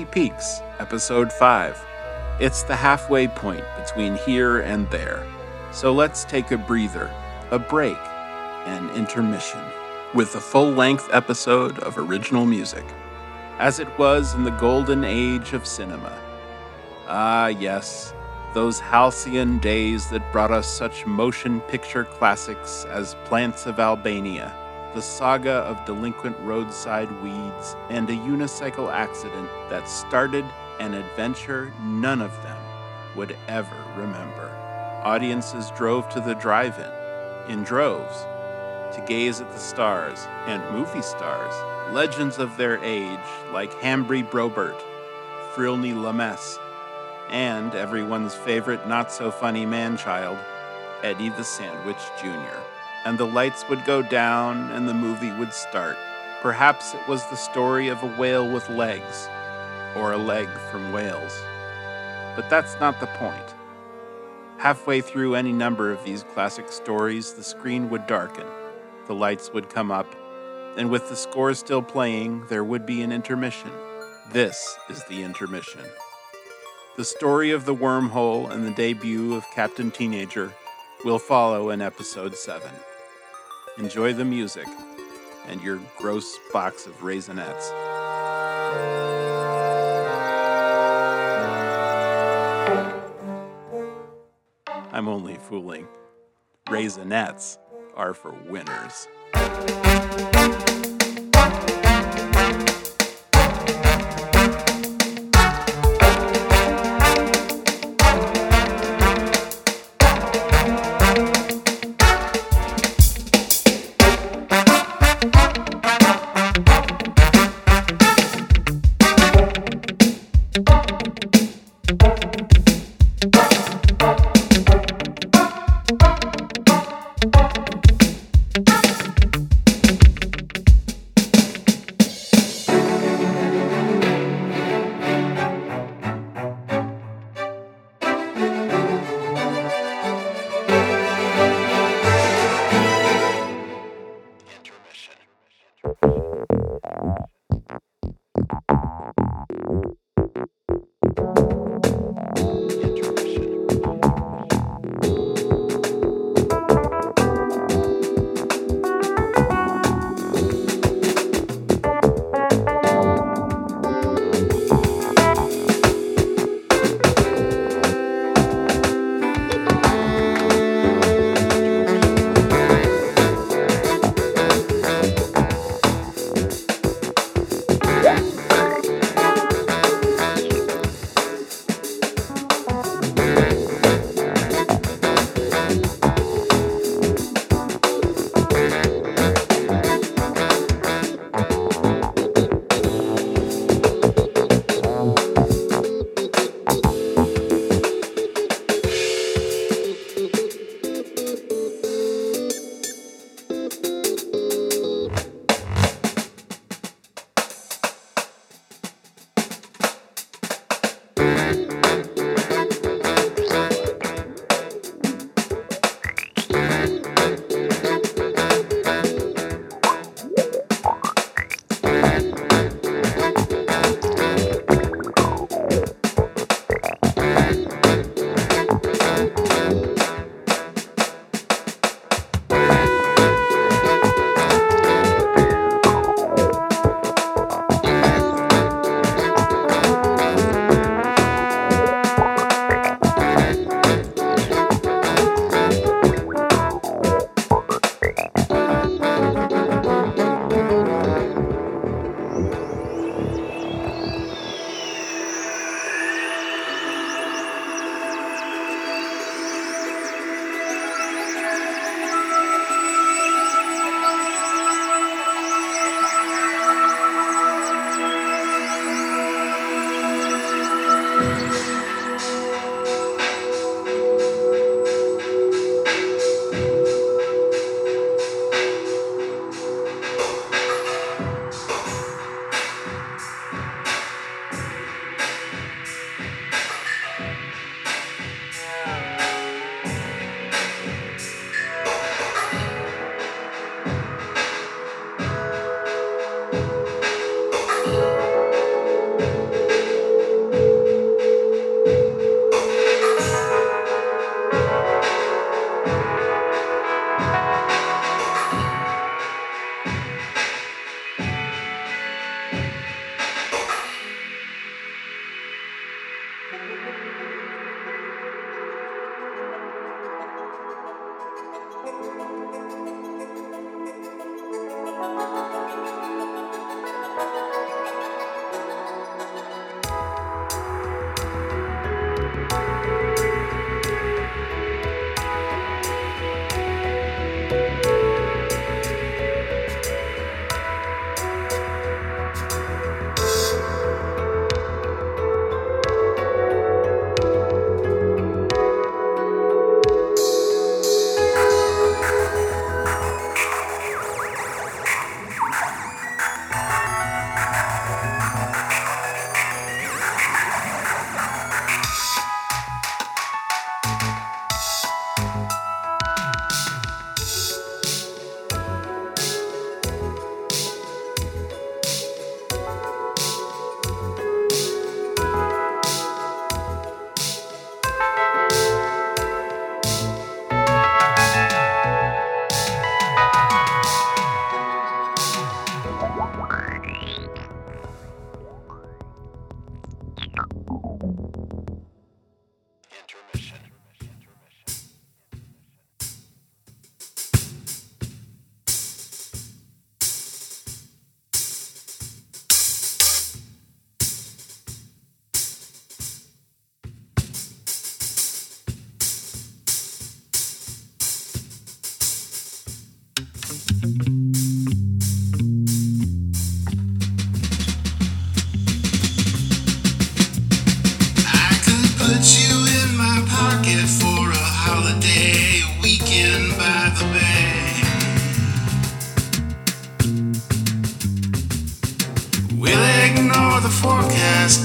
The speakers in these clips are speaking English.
Peaks, Episode 5. It's the halfway point between here and there. So let's take a breather, a break, an intermission, with a full length episode of original music, as it was in the golden age of cinema. Ah, yes, those halcyon days that brought us such motion picture classics as Plants of Albania, the saga of delinquent roadside weeds, and a unicycle accident that started an adventure none of them would ever remember. Audiences drove to the drive in, in droves, to gaze at the stars and movie stars, legends of their age like Hambry Brobert, Frilny Lamess, and everyone's favorite not so funny man child, Eddie the Sandwich Jr. And the lights would go down and the movie would start. Perhaps it was the story of a whale with legs, or a leg from Wales. But that's not the point. Halfway through any number of these classic stories, the screen would darken, the lights would come up, and with the score still playing, there would be an intermission. This is the intermission. The story of the wormhole and the debut of Captain Teenager will follow in episode 7. Enjoy the music and your gross box of Raisinets. I'm only fooling. Raisinets are for winners.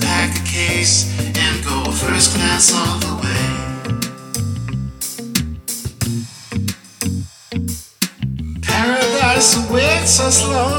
Pack a case, and go first class all the way. Paradise awaits us low,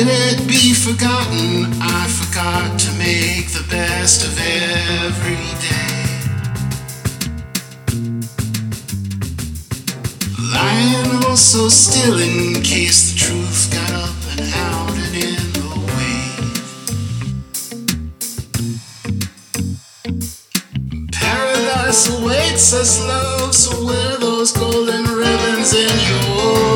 Will it be forgotten? I forgot to make the best of every day. Lying oh so still in case the truth got up and howled in the wave. Paradise awaits us, love, so wear those golden ribbons in your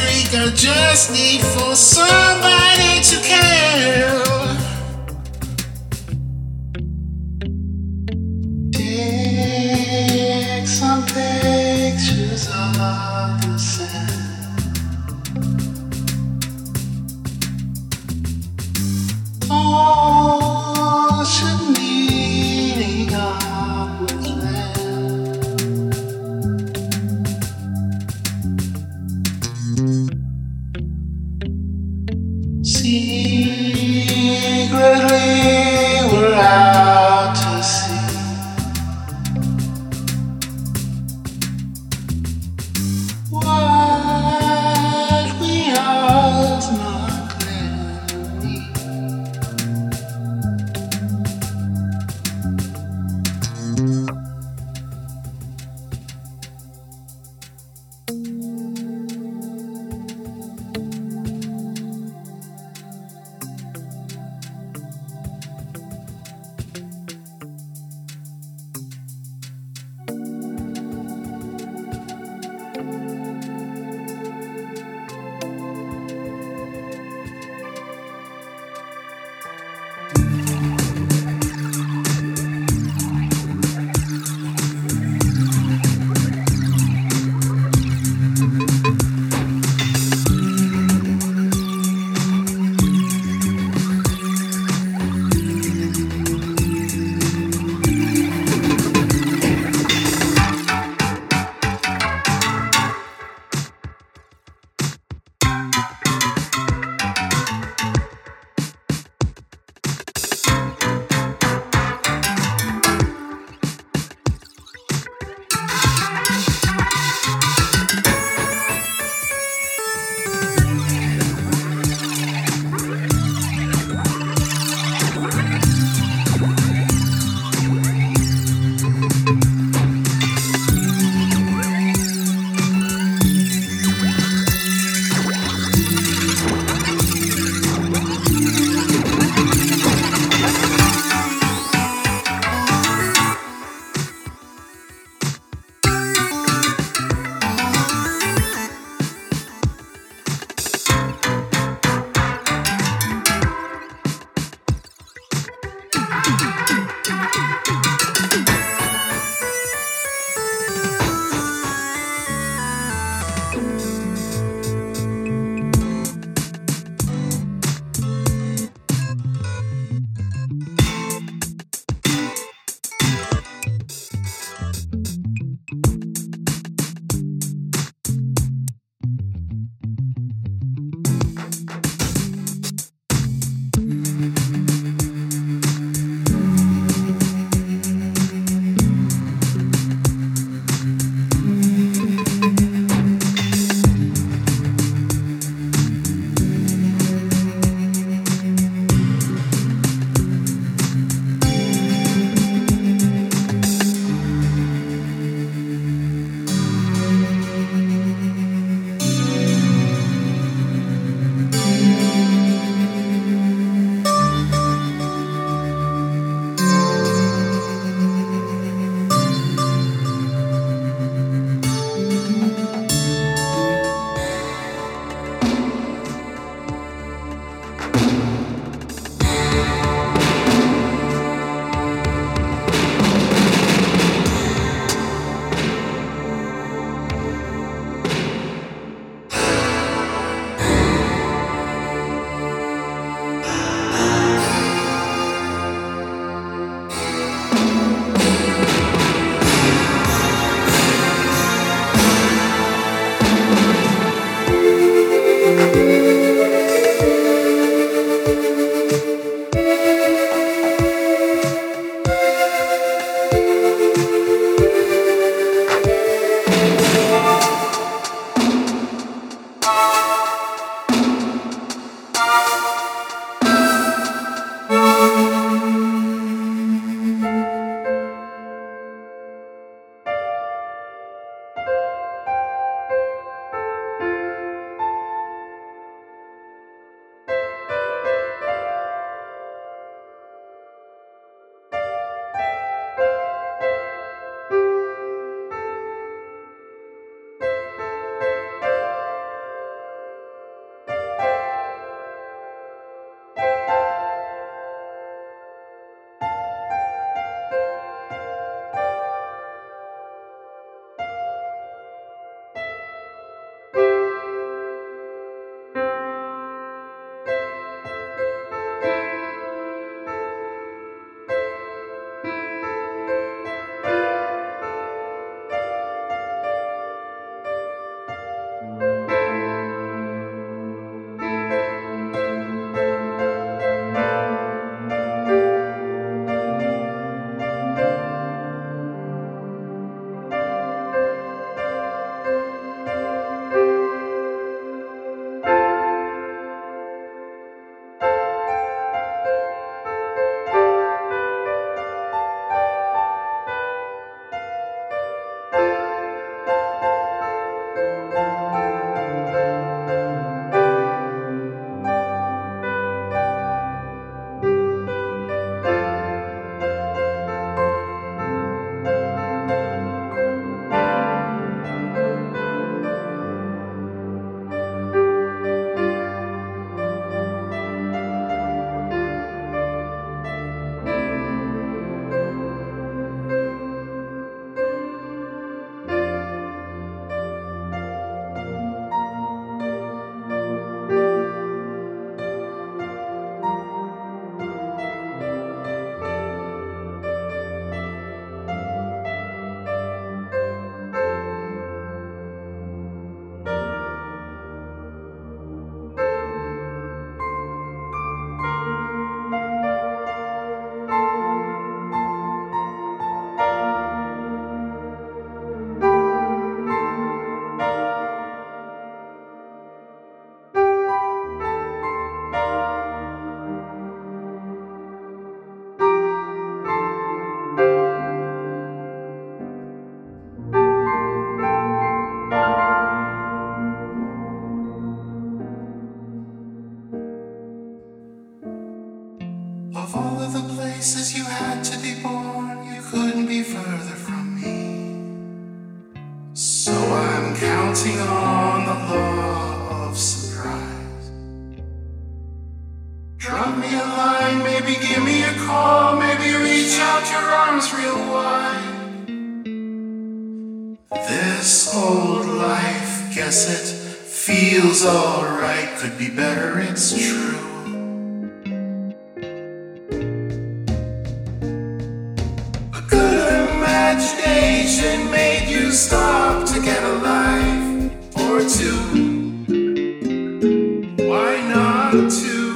streak. I just need for somebody to care. Guess it feels alright, could be better, it's true. A good imagination made you stop to get a life or two. Why not two?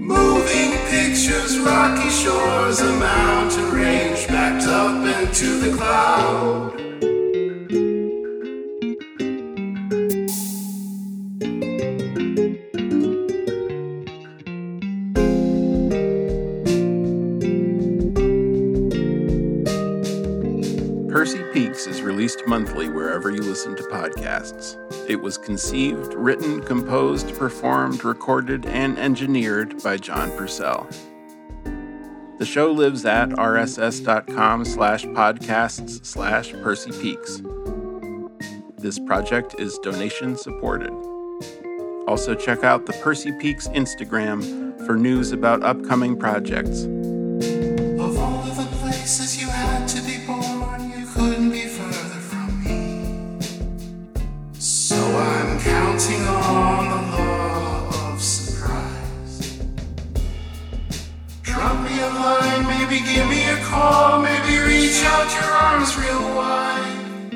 Moving pictures, rocky shores, a mountain range backed up into the cloud. Purcy Peaks is released monthly wherever you listen to podcasts. It was conceived, written, composed, performed, recorded, and engineered by John Purcell. The show lives at rss.com slash podcasts slash Purcy Peaks. This project is donation supported. Also, check out the Purcy Peaks Instagram for news about upcoming projects. Arms real wide.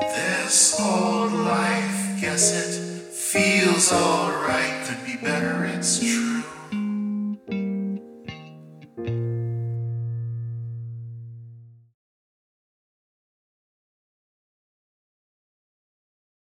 This old life, guess it feels alright.